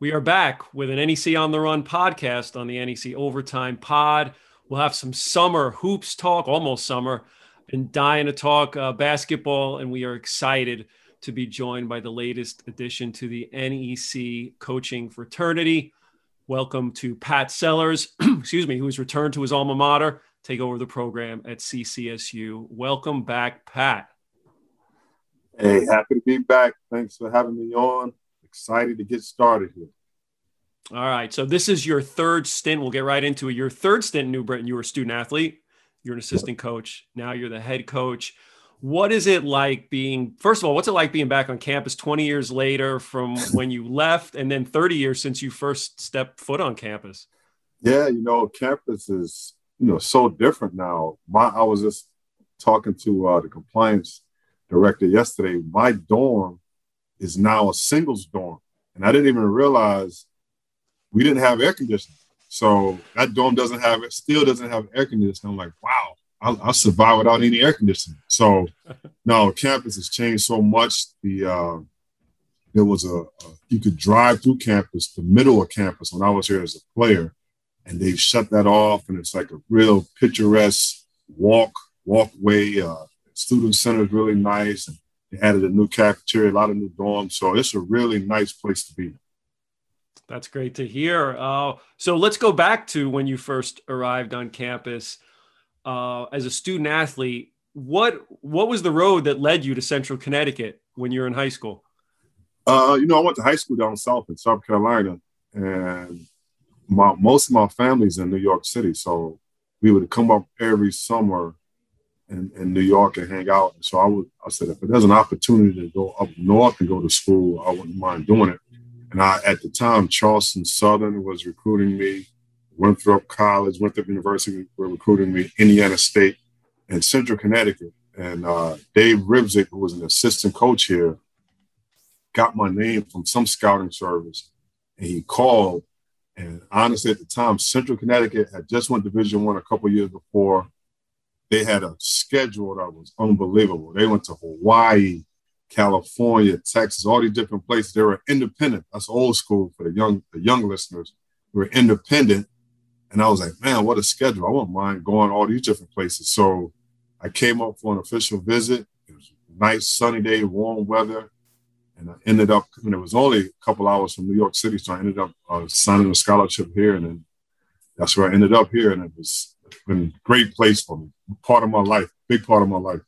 We are back with an NEC on the Run podcast on the NEC Overtime Pod. We'll have some summer hoops talk, almost summer, and dying to talk uh, basketball. And we are excited to be joined by the latest addition to the NEC coaching fraternity. Welcome to Pat Sellers, excuse me, who has returned to his alma mater, take over the program at CCSU. Welcome back, Pat. Hey, happy to be back. Thanks for having me on excited to get started here. All right. So this is your third stint. We'll get right into it. Your third stint in New Britain. You were a student athlete. You're an assistant coach. Now you're the head coach. What is it like being, first of all, what's it like being back on campus 20 years later from when you left and then 30 years since you first stepped foot on campus? Yeah, you know, campus is, you know, so different now. My, I was just talking to uh, the compliance director yesterday. My dorm is now a singles dorm. And I didn't even realize we didn't have air conditioning. So that dorm doesn't have it, still doesn't have air conditioning. I'm like, wow, I'll, I'll survive without any air conditioning. So no, campus has changed so much. The uh, there was a, a, you could drive through campus, the middle of campus when I was here as a player, and they shut that off, and it's like a real picturesque walk walkway. Uh, student center is really nice, and they added a new cafeteria, a lot of new dorms. So it's a really nice place to be. That's great to hear. Uh, so let's go back to when you first arrived on campus uh, as a student athlete. What what was the road that led you to Central Connecticut when you were in high school? Uh, you know, I went to high school down south in South Carolina, and my most of my family's in New York City. So we would come up every summer in, in New York and hang out. So I would I said if there's an opportunity to go up north and go to school, I wouldn't mind doing it. And I at the time Charleston Southern was recruiting me, Winthrop College, Winthrop University were recruiting me, Indiana State, and Central Connecticut. And uh, Dave Ribzik, who was an assistant coach here, got my name from some scouting service, and he called. And honestly, at the time, Central Connecticut had just went Division One a couple years before they had a schedule that was unbelievable. They went to Hawaii, California, Texas, all these different places. They were independent. That's old school for the young the young listeners. They were independent. And I was like, man, what a schedule. I wouldn't mind going all these different places. So I came up for an official visit. It was a nice sunny day, warm weather. And I ended up, and it was only a couple hours from New York City. So I ended up uh, signing a scholarship here. And then that's where I ended up here. And it was been a great place for me, part of my life, big part of my life.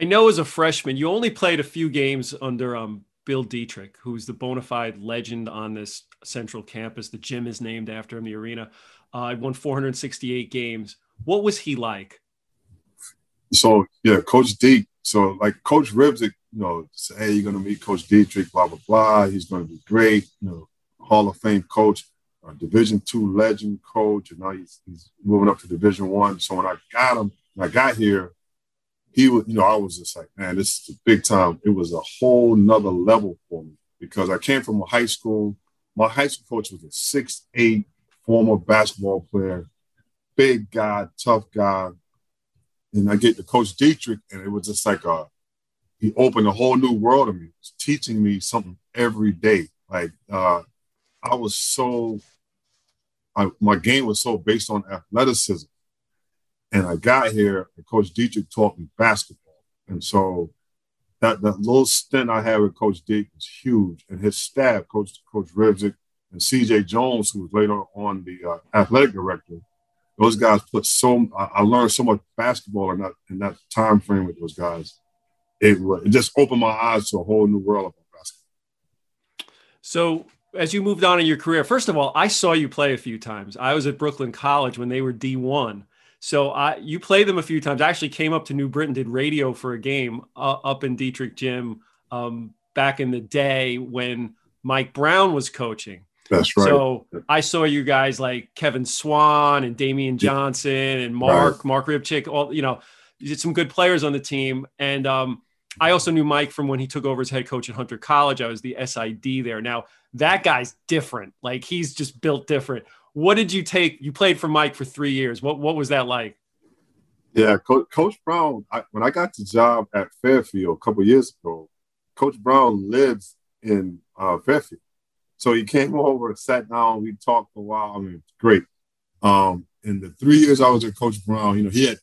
I know as a freshman, you only played a few games under um, Bill Detrick, who's the bona fide legend on this central campus. The gym is named after him, the arena. Uh, I won 468 games. What was he like? So, yeah, Coach Detrick. So, like Coach Ribzik, you know, say, hey, you're going to meet Coach Detrick, blah, blah, blah. He's going to be great, you know, Hall of Fame coach a Division two legend coach, and now he's, he's moving up to Division one. So when I got him, when I got here, he was, you know, I was just like, man, this is a big time. It was a whole nother level for me because I came from a high school. My high school coach was a six eight former basketball player, big guy, tough guy. And I get to Coach Detrick, and it was just like a he opened a whole new world to me. Teaching me something every day. Like uh, I was so I, my game was so based on athleticism. And I got here, and Coach Detrick taught me basketball. And so that, that little stint I had with Coach Detrick was huge. And his staff, Coach Coach Ribzik and CJ Jones, who was later on the uh, athletic director, those guys put so I, learned so much basketball in that in that time frame with those guys. It, it just opened my eyes to a whole new world about basketball. So as you moved on in your career, first of all, I saw you play a few times. I was at Brooklyn College when they were D1. So I, you played them a few times. I actually came up to New Britain, did radio for a game uh, up in Detrick Gym um, back in the day when Mike Brown was coaching. That's right. So I saw you guys like Kevin Swan and Damian Johnson and Mark, right. Mark Ribchick, all, you know, you did some good players on the team. And um, I also knew Mike from when he took over as head coach at Hunter College. I was the SID there. Now, that guy's different. Like he's just built different. What did you take? You played for Mike for three years. What what was that like? Yeah, Coach, Brown. I, when I got the job at Fairfield a couple years ago, Coach Brown lives in uh, Fairfield, So he came over, sat down, we talked for a while. I mean, great. Um, in the three years I was at Coach Brown, you know, he had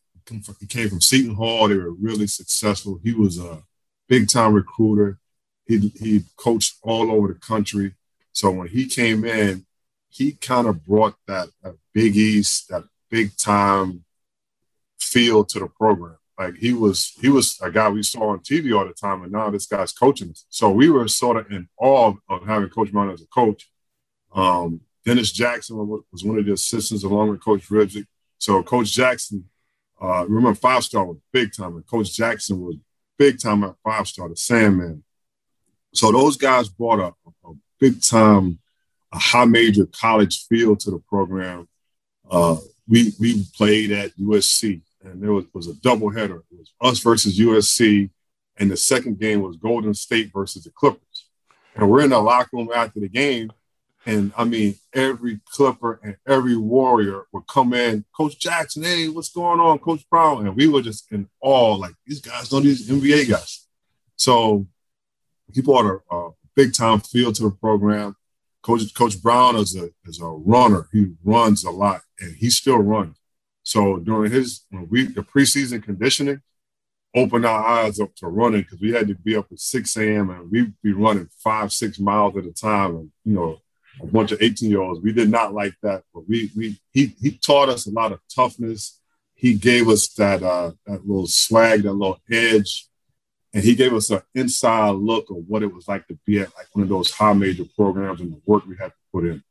he came from Seton Hall. They were really successful. He was a big time recruiter. He he coached all over the country. So when he came in, he kind of brought that, that Big East, that big time feel to the program. Like he was, he was a guy we saw on TV all the time, and now this guy's coaching us. So we were sort of in awe of having Coach Brown as a coach. Um, Dennis Jackson was one of the assistants along with Coach Ribzik. So Coach Jackson, uh, remember five star was big time, and Coach Jackson was big time at five star, the Sandman. So those guys brought a, a big time, a high major college feel to the program. Uh, we we played at USC, and there was, was a doubleheader. It was us versus USC, and the second game was Golden State versus the Clippers. And we're in the locker room after the game, and I mean, every Clipper and every Warrior would come in, Coach Jackson, hey, what's going on, Coach Brown? And we were just in awe, like these guys know these NBA guys. So he brought a, a big time feel to the program. Coach Coach Brown is a is a runner. He runs a lot, and he still runs. So during his week, the preseason conditioning opened our eyes up to running because we had to be up at 6 a.m. and we'd be running five, six miles at a time. And, you know, a bunch of 18 year olds. We did not like that, but we, we, he, he taught us a lot of toughness. He gave us that, uh, that little swag, that little edge and he gave us an inside look of what it was like to be at like one of those high major programs and the work we had to put in.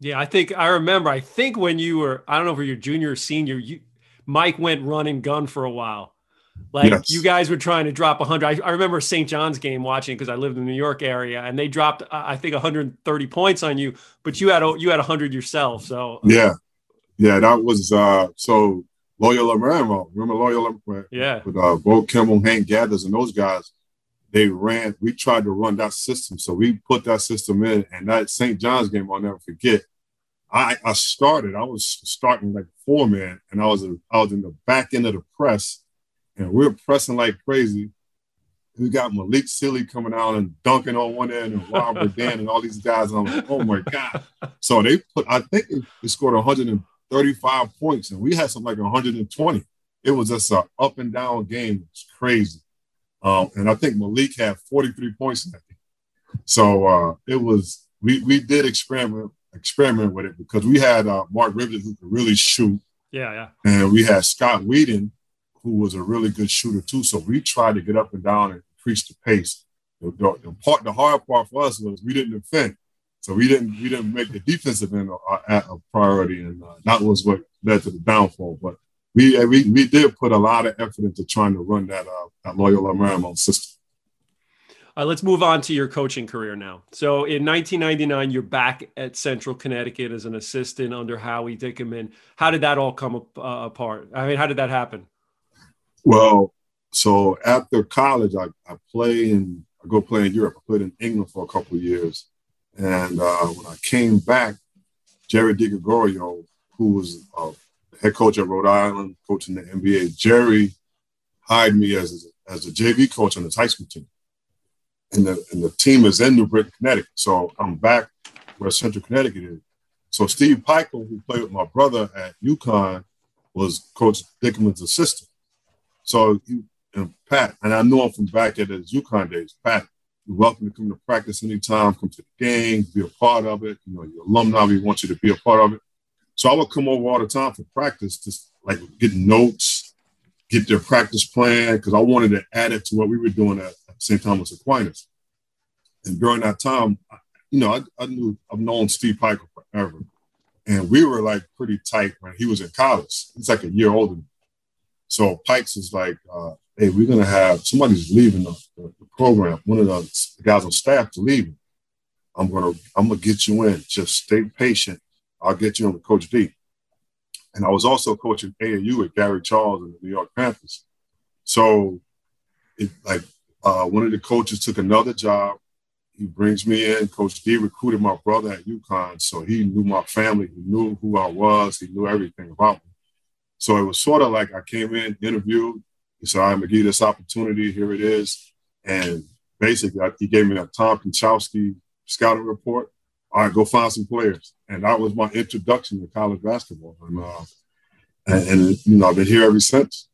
Yeah, I think I remember. I think when you were, I don't know if you're junior or senior, you Mike went run and gun for a while. Like yes. you guys were trying to drop 100. I, I remember St. John's game watching because I lived in the New York area, and they dropped I think 130 points on you, but you had you had 100 yourself. So yeah, yeah, that was uh so Loyola Marymount. Remember Loyola? Yeah. With uh, Bo Kimble, Hank Gathers, and those guys, they ran. We tried to run that system, so we put that system in. And that St. John's game, I'll never forget. I, I started. I was starting like four man, and I was I was in the back end of the press, and we were pressing like crazy. We got Malik Sealy coming out and dunking on one end, and Robert Dan and all these guys. And I'm like, oh my god! So they put. I think they scored 100 35 points, and we had something like 120. It was just an up and down game. It's crazy. Um, and I think Malik had 43 points in that game. So uh, it was we we did experiment experiment with it because we had uh, Mark Rivers who could really shoot. Yeah, yeah. And we had Scott Whedon, who was a really good shooter too. So we tried to get up and down and increase the pace. The, the, the part, the hard part for us was we didn't defend. So we didn't we didn't make the defensive end a, a priority, and uh, that was what led to the downfall. But we we we did put a lot of effort into trying to run that uh, that Loyola Marymount system. Let's move on to your coaching career now. So in 1999, you're back at Central Connecticut as an assistant under Howie Dickerman. How did that all come up, uh, apart? I mean, how did that happen? Well, so after college, I, I play in I go play in Europe. I played in England for a couple of years. And uh, when I came back, Jerry DeGregorio, who was uh, head coach at Rhode Island, coaching the NBA, Jerry hired me as as a JV coach on his high school team. And the, and the team is in New Britain, Connecticut. So I'm back where Central Connecticut is. So Steve Pikiell, who played with my brother at UConn, was Coach Dickerman's assistant. So he, and Pat, and I knew him from back at his UConn days. Pat you're welcome to come to practice anytime, come to the game, be a part of it. You know, your alumni, we want you to be a part of it. So I would come over all the time for practice, just like get notes, get their practice plan, because I wanted to add it to what we were doing at, at St. Thomas Aquinas. And during that time, you know, I, I knew I've known Steve Pikiell forever. And we were like pretty tight when he was in college. He's like a year older. So Pikes is like, uh, hey, we're gonna have somebody's leaving the, the, program. One of the guys on staff is leaving. I'm gonna I'm gonna get you in. Just stay patient. I'll get you on with Coach D. And I was also coaching AAU at Gary Charles in the New York Panthers. So it like uh, one of the coaches took another job. He brings me in. Coach D recruited my brother at UConn, so he knew my family. He knew who I was. He knew everything about me. So it was sort of like I came in, interviewed, said, I'm going to give you this opportunity. Here it is. And basically, he gave me a Tom Konchalski scouting report. all right, go find some players. And that was my introduction to college basketball. And, uh, and, and, you know, I've been here ever since.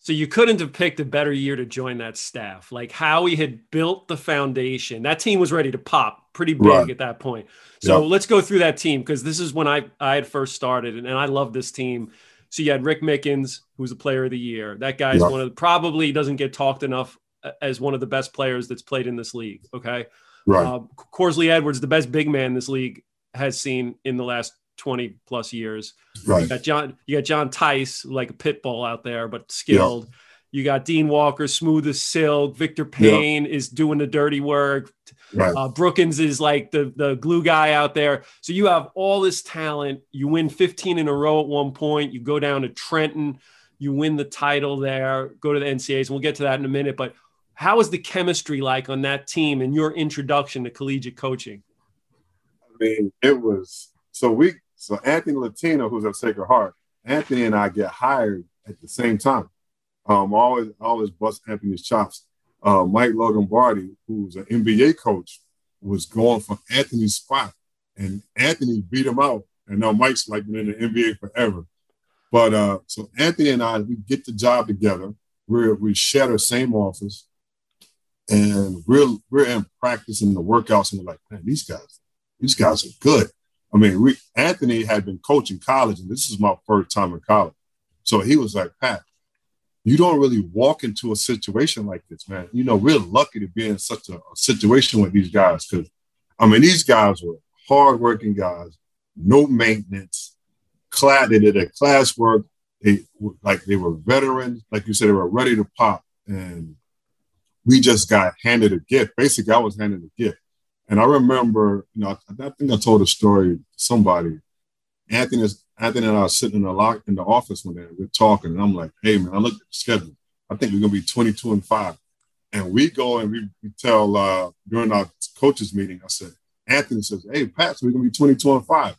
So you couldn't have picked a better year to join that staff. Like Howie had built the foundation. That team was ready to pop pretty big right. at that point. So yep. let's go through that team because this is when I, I had first started and, and I love this team. So you had Rick Mickens, who's a player of the year. That guy's one of the, probably doesn't get talked enough uh, as one of the best players that's played in this league. Okay. Right. Uh, Corsley Edwards, the best big man this league has seen in the last 20 plus years. Right. You got John, you got John Theis, like a pit bull out there, but skilled. You got Dean Walker, smooth as silk. Victor Payne is doing the dirty work. Right. Uh, Brookins is like the, the glue guy out there. So you have all this talent. You win 15 in a row at one point. You go down to Trenton. You win the title there, go to the NCAAs, and we'll get to that in a minute. But how was the chemistry like on that team and your introduction to collegiate coaching? I mean, it was so we so Anthony Latina, who's at Sacred Heart, Anthony and I get hired at the same time. Um, always always bust Anthony's chops. Uh, Mike Longobardi, who's an NBA coach, was going for Anthony's spot, and Anthony beat him out. And now Mike's like been in the NBA forever. But uh, so Anthony and I, we get the job together. we we share the same office and we're we're in practice in the workouts, and we're like, man, these guys, these guys are good. I mean, we Anthony had been coaching college, and this is my first time in college. So he was like, Pat, you don't really walk into a situation like this, man. You know, we're lucky to be in such a, a situation with these guys because, I mean, these guys were hardworking guys, no maintenance, class. They did their classwork. They like they were veterans, like you said, they were ready to pop, and we just got handed a gift. Basically, I was handed a gift. And I remember, you know, I, I think I told a story to somebody. Anthony, Anthony and I are sitting in the lock in the office one day. We're talking, and I'm like, "Hey, man, I looked at the schedule. I think we're gonna be 22 and five." And we go and we, we tell uh, during our coaches meeting. I said, Anthony says, "Hey, Pat, we're gonna be 22 and five."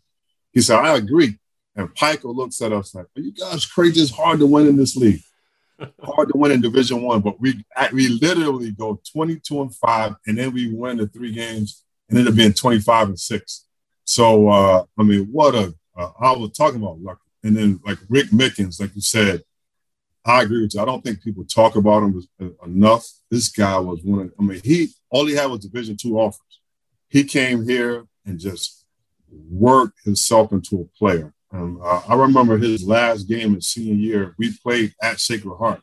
He said, "I agree." And Pico looks at us like, "Are you guys crazy? It's hard to win in this league." hard to win in Division One, but we we literally go 22 and five, and then we win the three games, and end up being 25 and six. So uh, I mean, what a uh, I was talking about luck, and then like Rick Mickens, like you said, I agree with you. I don't think people talk about him enough. This guy was one of. I mean, he all he had was Division two offers. He came here and just worked himself into a player. Um, uh, I remember his last game in senior year. We played at Sacred Heart.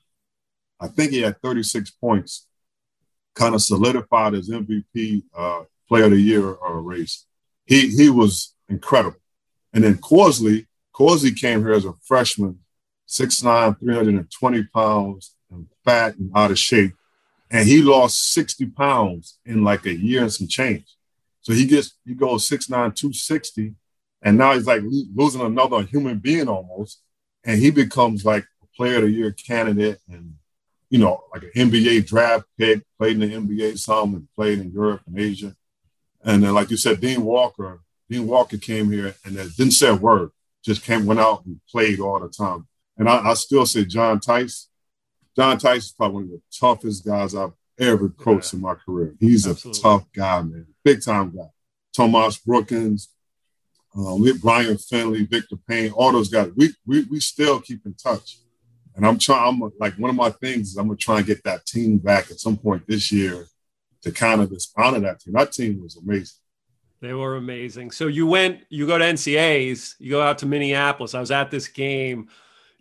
I think he had 36 points, kind of solidified his MVP uh, Player of the Year uh, race. He he was incredible. And then Corsley, Corsley came here as a freshman, 6'9", 320 pounds, and fat and out of shape. And he lost 60 pounds in like a year and some change. So he gets he goes 6'9", 260 and now he's like losing another human being almost. And he becomes like a player of the year candidate and, you know, like an NBA draft pick, played in the NBA some and played in Europe and Asia. And then, like you said, Dean Walker, Dean Walker came here and didn't say a word, just came, went out and played all the time. And I, I still say John Tice. John Tice is probably one of the toughest guys I've ever coached yeah. in my career. He's Absolutely. a tough guy, man, big time guy. Tomas Brookins, um, with Brian Finley, Victor Payne, all those guys. We, we we still keep in touch. And I'm trying, I'm like, one of my things is I'm going to try and get that team back at some point this year to kind of just honor that team. That team was amazing. They were amazing. So you went, you go to NCAs, you go out to Minneapolis. I was at this game.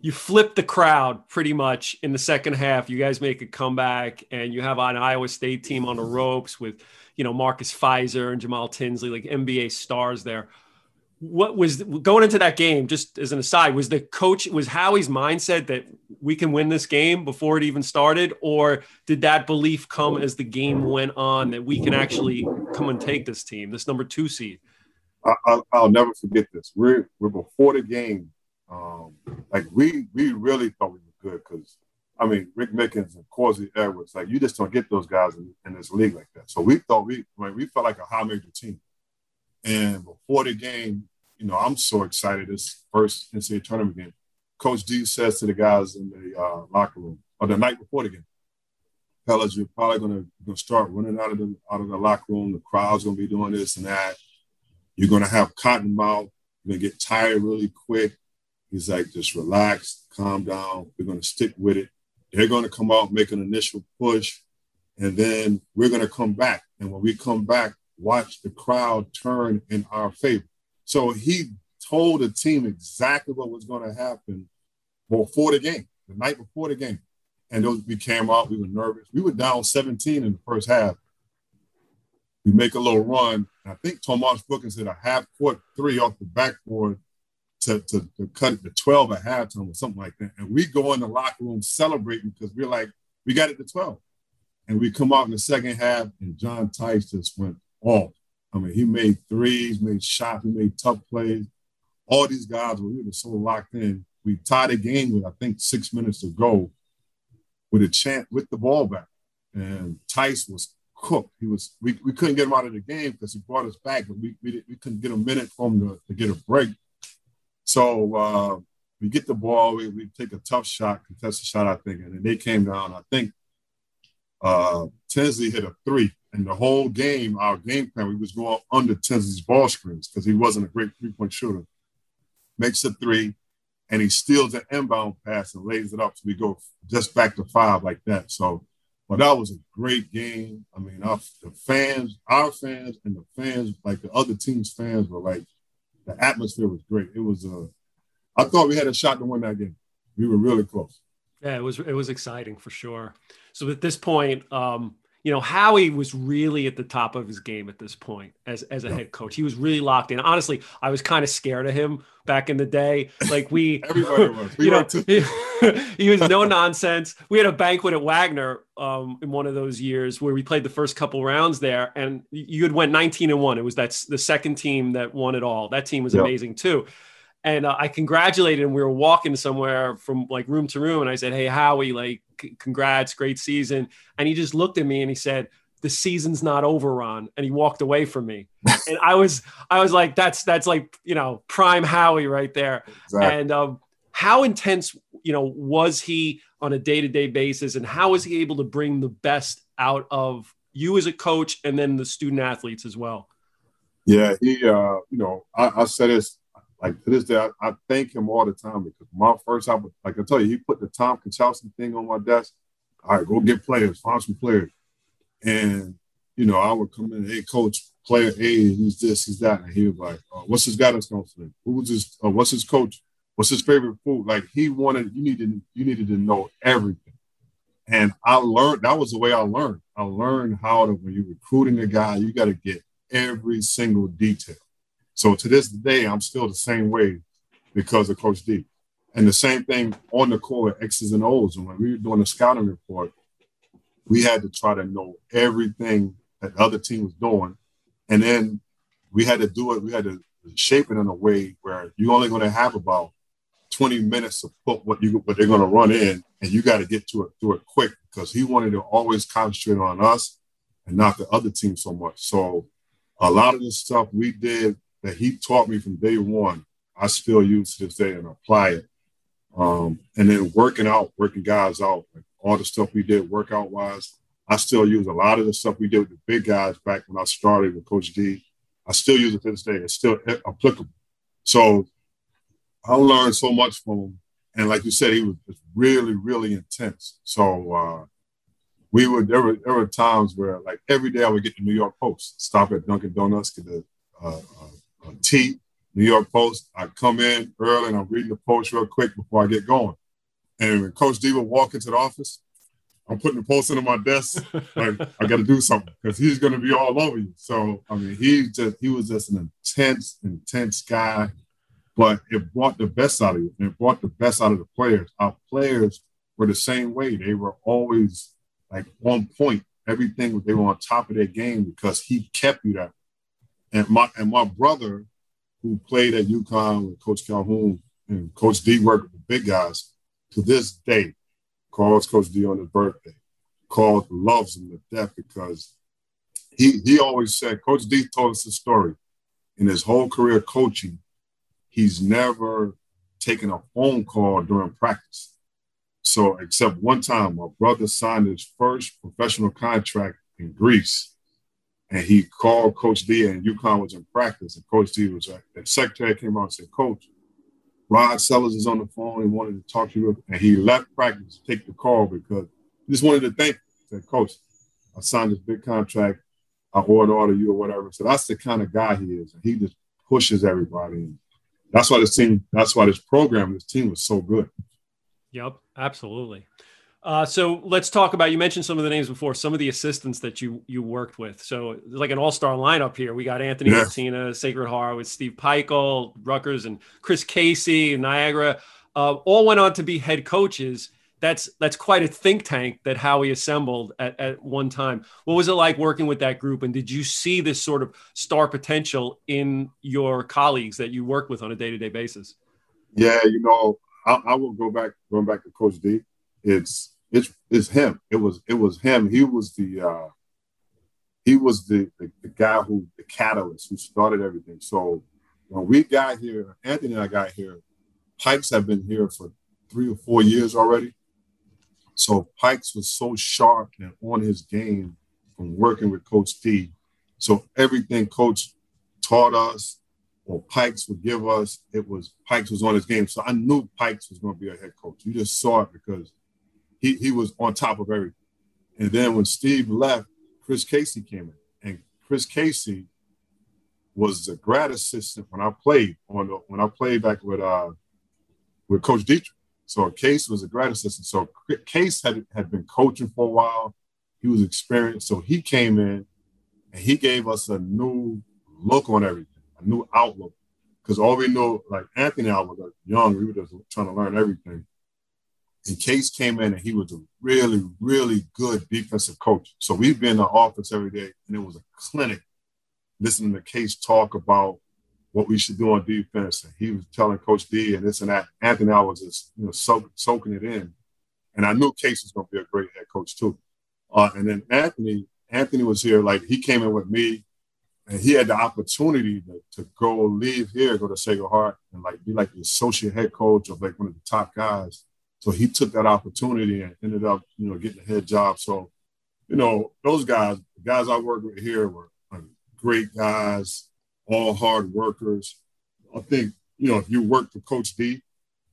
You flip the crowd pretty much in the second half. You guys make a comeback, and you have an Iowa State team on the ropes with, you know, Marcus Fizer and Jamal Tinsley, like NBA stars there what was going into that game just as an aside was the coach was howie's mindset that we can win this game before it even started? Or did that belief come as the game went on that we can actually come and take this team this number two seed? I, will never forget this. We're, we're before the game. Um, like we we really thought we were good because I mean Rick Mickens and Corsley Edwards like you just don't get those guys in, in this league like that. So we thought we we felt like a high major team and before the game, you know, I'm so excited. This first NCAA tournament game. Coach D says to the guys in the uh, locker room, or the night before the game, fellas, you're probably gonna, gonna start running out of the out of the locker room. The crowd's gonna be doing this and that. You're gonna have cotton mouth. You're gonna get tired really quick. He's like, just relax, calm down. We're gonna stick with it. They're gonna come out, make an initial push, and then we're gonna come back. And when we come back, watch the crowd turn in our favor. So he told the team exactly what was going to happen before the game, the night before the game. And those we came out, we were nervous. We were down 17 in the first half. We make a little run. I think Tomas Brookins hit a half court three off the backboard to, to, to cut it to 12 at halftime or something like that. And we go in the locker room celebrating because we're like, we got it to 12. And we come out in the second half, and John Theis just went off. I mean, he made threes, made shots, he made tough plays. All these guys were really so locked in. We tied the game with, I think, six minutes to go with a chance with the ball back. And Theis was cooked. He was we, we couldn't get him out of the game because he brought us back, but we, we, we couldn't get a minute from him to, to get a break. So uh, we get the ball, we, we take a tough shot, contested shot, I think, and then they came down. I think uh, Tinsley hit a three, and the whole game, our game plan, we was going under Tinsley's ball screens because he wasn't a great three point shooter. Makes a three, and he steals an inbound pass and lays it up. So we go just back to five like that. So, but that was a great game. I mean, our, the fans, our fans, and the fans, like the other team's fans, were like, the atmosphere was great. It was, uh, I thought we had a shot to win that game. We were really close. Yeah, it was it was exciting for sure. So at this point, um, you know, Howie was really at the top of his game at this point as, as a head coach. He was really locked in. Honestly, I was kind of scared of him back in the day. Like we, everybody was. We you know, he, he, was no nonsense. We had a banquet at Wagner um, in one of those years where we played the first couple rounds there, and you had went 19 and one. It was that's the second team that won it all. That team was yep. amazing too. And uh, I congratulated him. We were walking somewhere from like room to room, and I said, "Hey, Howie, like congrats, great season. And he just looked at me and he said, the season's not over, Ron. And he walked away from me. and I was, I was like, that's, that's like, you know, prime Howie right there. Exactly. And um, how intense, you know, was he on a day-to-day basis and how was he able to bring the best out of you as a coach and then the student athletes as well? Yeah, he, uh, you know, I, I said this like to this day, I, I, thank him all the time because my first album, like I tell you, he put the Tom Konchalski thing on my desk. All right, go get players, find some players. And, you know, I would come in, hey, coach, player A, he's this, he's that. And he was like, uh, what's his guidance counselor? Who was his, uh, what's his coach? What's his favorite food? Like he wanted, you needed, you needed to know everything. And I learned, that was the way I learned. I learned how to, when you're recruiting a guy, you got to get every single detail. So to this day, I'm still the same way because of Coach D. And the same thing on the court, X's and O's. And when we were doing the scouting report, we had to try to know everything that the other team was doing. And then we had to do it, we had to shape it in a way where you're only going to have about 20 minutes to put what you what they're going to run in, and you got to get to it do it quick because he wanted to always concentrate on us and not the other team so much. So a lot of the stuff we did that he taught me from day one, I still use to this day and apply it. Um, and then working out, working guys out, like all the stuff we did workout wise, I still use a lot of the stuff we did with the big guys back when I started with Coach D. I still use it to this day. It's still applicable. So I learned so much from him. And like you said, he was just really, really intense. So uh, we would there were there were times where like every day I would get the New York Post, stop at Dunkin' Donuts, get the uh, uh, T, New York Post. I come in early and I'm reading the post real quick before I get going. And when Coach D would walk into the office, I'm putting the post into my desk. like I got to do something because he's going to be all over you. So I mean, he just he was just an intense, intense guy, but it brought the best out of you. And it brought the best out of the players. Our players were the same way. They were always like on point. Everything they were on top of their game because he kept you that and my and my brother, who played at UConn with Coach Calhoun and Coach D worked with the big guys, to this day, calls Coach D on his birthday. Calls loves him to death because he he always said, Coach D told us a story. In his whole career coaching, he's never taken a phone call during practice. So, except one time, my brother signed his first professional contract in Greece and he called Coach D, and UConn was in practice, and Coach D was like, the secretary came out and said, Coach, Rod Sellers is on the phone He wanted to talk to you, and he left practice to take the call because he just wanted to thank said, Coach, I signed this big contract, I order order you or whatever. So that's the kind of guy he is, and he just pushes everybody. And that's why this team, that's why this program, this team was so good. Yep, absolutely. Uh, so let's talk about. You mentioned some of the names before. Some of the assistants that you you worked with. So like an all star lineup here. We got Anthony yeah. Latina, Sacred Heart with Steve Pikiell, Rutgers, and Chris Casey, Niagara. Uh, all went on to be head coaches. That's that's quite a think tank that Howie assembled at, at one time. What was it like working with that group? And did you see this sort of star potential in your colleagues that you work with on a day to day basis? Yeah, you know, I, I will go back going back to Coach D. It's it's it's him. It was it was him. He was the uh, he was the, the, the guy who the catalyst who started everything. So when we got here, Anthony and I got here. Pikes have been here for three or four years already. So Pikes was so sharp and on his game from working with Coach D. So everything Coach taught us or Pikes would give us, it was Pikes was on his game. So I knew Pikes was going to be a head coach. You just saw it because he, he was on top of everything. And then when Steve left, Chris Casey came in. And Chris Casey was the grad assistant when I played on the, when I played back with uh with Coach Detrick. So Case was a grad assistant. So Case had had been coaching for a while. He was experienced. So he came in and he gave us a new look on everything, a new outlook. Because all we know, like Anthony and I was young, we were just trying to learn everything. And Case came in and he was a really, really good defensive coach. So we'd be in the office every day and it was a clinic listening to Case talk about what we should do on defense. And he was telling Coach D and this and that. Anthony, I was just, you know, soak, soaking it in. And I knew Case was going to be a great head coach too. Uh, and then Anthony, Anthony was here, like he came in with me and he had the opportunity to, to go leave here, go to Sacred Heart and like be like the associate head coach of like one of the top guys. So he took that opportunity and ended up, you know, getting a head job. So, you know, those guys, the guys I work with here were great guys, all hard workers. I think, you know, if you work for Coach D,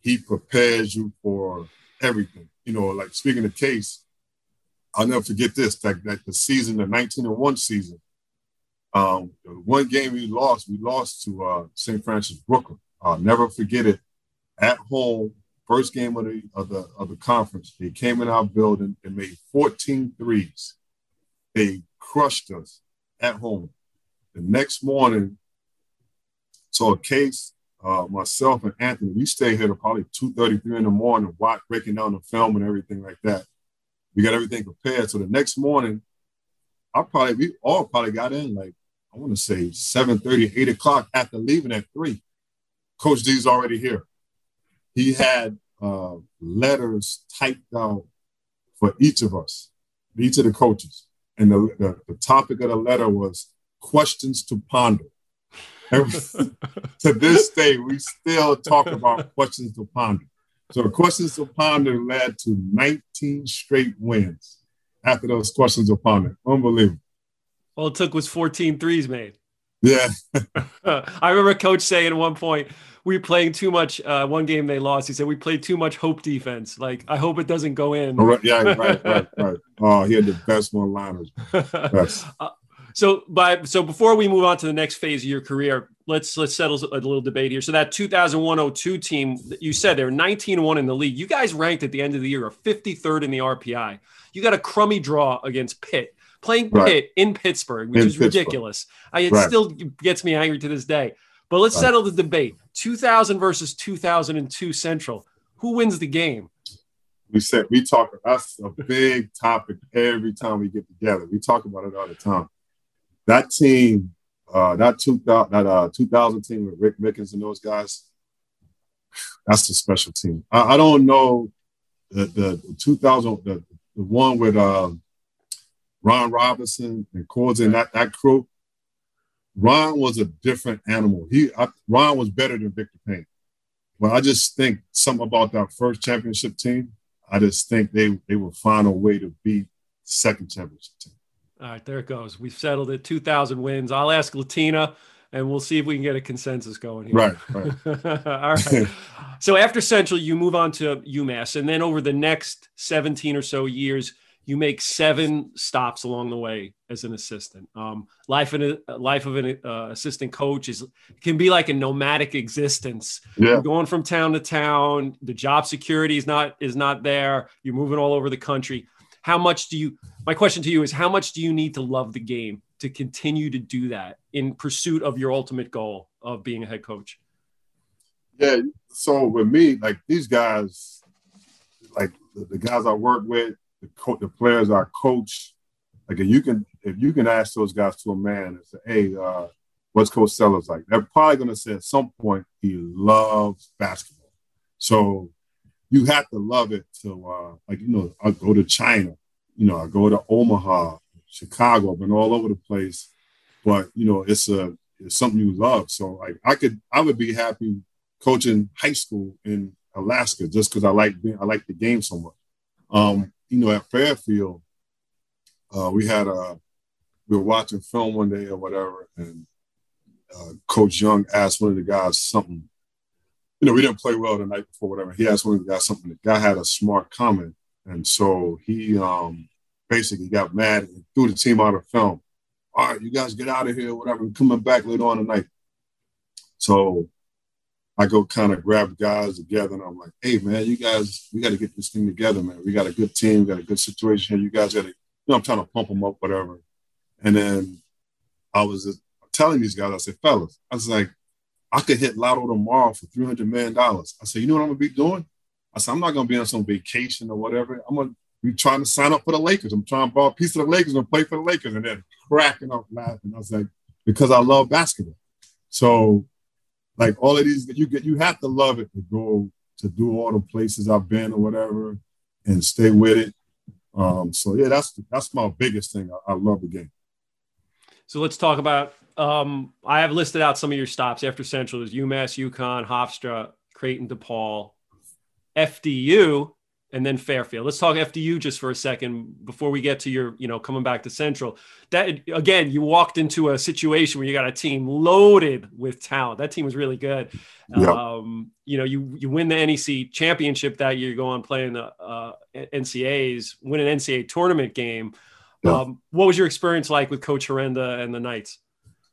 he prepares you for everything. You know, like speaking of case, I'll never forget this, that, that the season, the 19 and 1 season, um, the one game we lost, we lost to uh, St. Francis Brooklyn. I'll never forget it. At home, first game of the of the of the conference. They came in our building and made 14 threes. They crushed us at home. The next morning, so a case, uh, myself and Anthony, we stayed here to probably 2:33 in the morning, watch, breaking down the film and everything like that. We got everything prepared. So the next morning, I probably we all probably got in like I want to say 7:30, 8 o'clock after leaving at three. Coach D's already here he had uh, letters typed out for each of us, each of the coaches. And the, the, the topic of the letter was questions to ponder. to this day, we still talk about questions to ponder. So questions to ponder led to 19 straight wins after those questions to ponder. Unbelievable. All it took was 14 threes made. Yeah. I remember coach saying at one point, we were playing too much. Uh, one game they lost. He said we played too much hope defense. Like I hope it doesn't go in. Oh, right, yeah, right, right, right. Oh, he had the best one liners. Uh, so, by so before we move on to the next phase of your career, let's let's settle a little debate here. So that 2001-02 team, you said they were 19-1 in the league. You guys ranked at the end of the year, 53rd in the RPI. You got a crummy draw against Pitt, playing Pitt right. in Pittsburgh, which in is Pittsburgh. ridiculous. I, it right. still gets me angry to this day. But let's settle the debate. 2000 versus 2002 Central. Who wins the game? We said we talk. That's a big topic every time we get together. We talk about it all the time. That team, uh, that 2000, that uh, 2000 team with Rick Mickens and those guys, that's the special team. I, I don't know the, the 2000, the, the one with uh, Ron Robinson and Cords and that, that crew. Ron was a different animal. He I, Ron was better than Victor Payne. But I just think something about that first championship team. I just think they they will find a way to beat the second championship team. All right, there it goes. We've settled it. 2,000 wins. I'll ask Latina and we'll see if we can get a consensus going here. Right. right. All right. so after Central, you move on to UMass, and then over the next 17 or so years, you make seven stops along the way as an assistant. Um, life in a life of an uh, assistant coach is can be like a nomadic existence. Yeah. You're going from town to town. The job security is not is not there. You're moving all over the country. How much do you? My question to you is: How much do you need to love the game to continue to do that in pursuit of your ultimate goal of being a head coach? Yeah. So with me, like these guys, like the, the guys I work with, the, co- the players I coach, like if you can if you can ask those guys to a man and say, "Hey, uh, what's Coach Sellers like?" They're probably going to say at some point he loves basketball. So you have to love it to uh, like you know I go to China, you know I go to Omaha, Chicago, I've been all over the place, but you know it's a it's something you love. So like I could I would be happy coaching high school in Alaska just because I like being, I like the game so much. Um, you know, at Fairfield, uh, we had a we were watching film one day or whatever, and uh, Coach Young asked one of the guys something. You know, we didn't play well the night before, whatever. He asked one of the guys something. The guy had a smart comment, and so he um, basically got mad and threw the team out of film. All right, you guys get out of here, whatever. I'm coming back later on tonight. So I go kind of grab guys together and I'm like, hey man, you guys, we got to get this thing together, man. We got a good team, we got a good situation here. You guys got to, you know, I'm trying to pump them up, whatever. And then I was just telling these guys, I said, fellas, I was like, I could hit Lotto tomorrow for $300 million. I said, you know what I'm to be doing? I said, I'm not to be on some vacation or whatever. I'm to be trying to sign up for the Lakers. I'm trying to buy a piece of the Lakers and play for the Lakers. And then cracking up laughing. I was like, because I love basketball. So like all of these, you get you have to love it to go to do all the places I've been or whatever, and stay with it. Um, so yeah, that's that's my biggest thing. I, I love the game. So let's talk about. Um, I have listed out some of your stops after Central. is UMass, UConn, Hofstra, Creighton, DePaul, FDU, and then Fairfield. Let's talk FDU just for a second before we get to your, you know, coming back to Central. That again, you walked into a situation where you got a team loaded with talent. That team was really good. Yep. Um, you know, you you win the NEC championship that year. You go on playing the uh, NCAAs, win an NCAA tournament game. Yep. Um, what was your experience like with Coach Herenda and the Knights?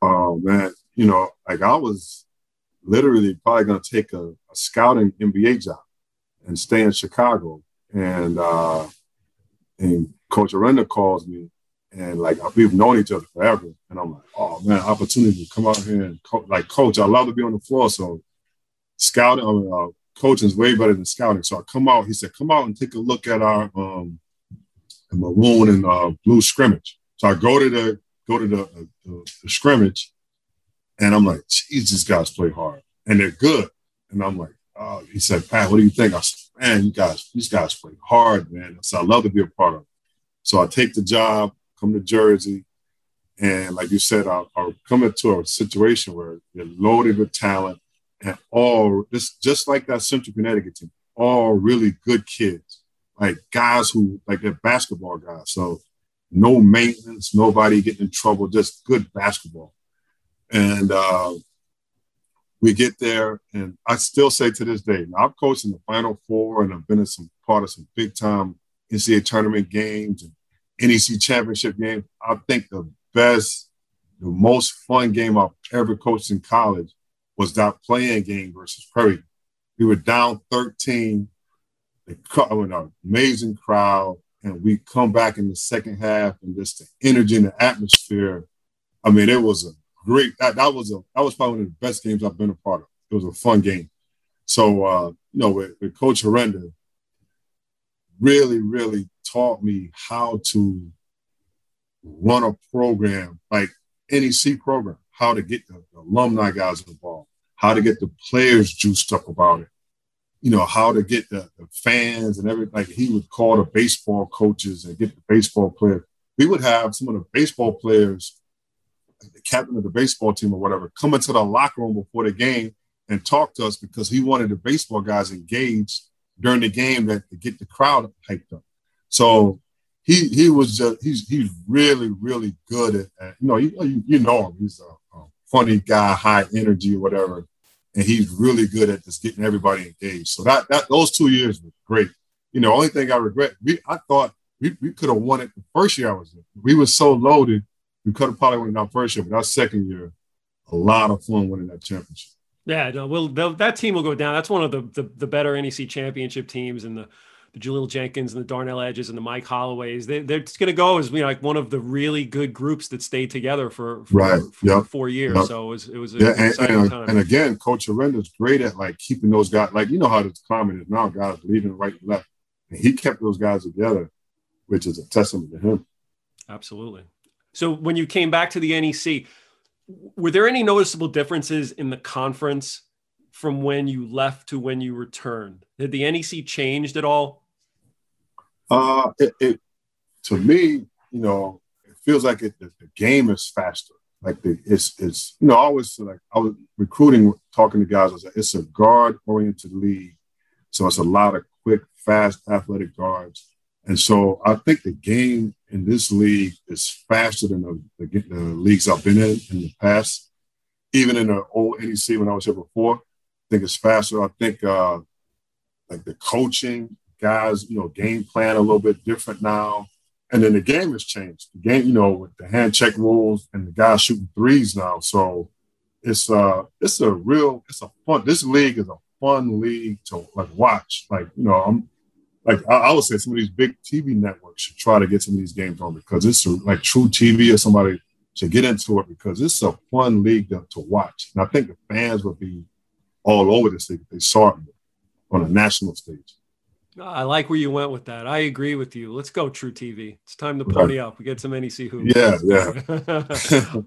Oh man, you know, like I was literally probably going to take a, a scouting NBA job and stay in Chicago and uh, and Coach Herenda calls me, and like we've known each other forever, and I'm like, oh man, opportunity to come out here and co- like coach. I love to be on the floor, so scouting, uh, coaching is way better than scouting. So I come out. He said, come out and take a look at our um, maroon and uh, blue scrimmage. So I go to the go to the, uh, the, the scrimmage, and I'm like, geez, these guys play hard, and they're good, and I'm like, uh, he said, Pat, what do you think? I said, man, you guys, these guys play hard, man. So I love to be a part of it. So I take the job, come to Jersey, and like you said, I, I come into a situation where you're loaded with talent and all just just like that Central Connecticut team, all really good kids, like guys who like they're basketball guys. So no maintenance, nobody getting in trouble, just good basketball. And uh, we get there, and I still say to this day, I've coached in the Final Four, and I've been in some part of some big time NCAA tournament games and NEC championship games. I think the best, the most fun game I've ever coached in college was that playing game versus Prairie. We were down 13, with an amazing crowd, and we come back in the second half, and just the energy and the atmosphere. I mean, it was a great. That, that was a that was probably one of the best games I've been a part of. It was a fun game. So uh, you know, with, with Coach Herenda, really, really taught me how to run a program like NEC program, how to get the, the alumni guys involved, how to get the players juiced up about it, you know, how to get the, the fans and everything. Like he would call the baseball coaches and get the baseball players. We would have some of the baseball players the captain of the baseball team or whatever, come into the locker room before the game and talk to us because he wanted the baseball guys engaged during the game that to get the crowd hyped up. So he he was just he's he's really really good at, at you know you, you know him. He's a, a, funny guy high energy or whatever. And he's really good at just getting everybody engaged. So that that those two years were great. You know only thing I regret we I thought we, we could have won it the first year I was there. We were so loaded we could have probably won our first year but our second year a lot of fun winning that championship yeah no well that team will go down that's one of the the, the better NEC championship teams and the the Jahlil Jenkins and the Darnell Edges and the Mike Holloways. They, they're going to go as you know, like one of the really good groups that stayed together for, for, right. for yep. four years. Yep. So it was it was yeah, and, and, and, again, Coach Herenda's great at like keeping those guys. Like you know how the climate is now, guys leaving right and left, and he kept those guys together, which is a testament to him. Absolutely. So when you came back to the NEC, were there any noticeable differences in the conference from when you left to when you returned? Did the NEC changed at all uh, it, it, to me, you know, it feels like it, the, the game is faster. Like the, it's it's you know, I was like I was recruiting, talking to guys. I was like, it's a guard oriented league, so it's a lot of quick, fast, athletic guards. And so I think the game in this league is faster than the, the, the leagues I've been in in the past. Even in the old NEC when I was here before, I think it's faster. I think uh, like the coaching guys, you know, game plan a little bit different now. And then the game has changed. The game, you know, with the hand check rules and the guys shooting threes now. So it's uh it's a real it's a fun this league is a fun league to like watch. Like, you know, I'm like I, I would say some of these big TV networks should try to get some of these games on because it's like truTV or somebody should get into it because it's a fun league to, to watch. And I think the fans would be all over this league if they saw it on a national stage. I like where you went with that. I agree with you. Let's go, truTV. It's time to pony up. We get some NEC hoops. Yeah, yeah.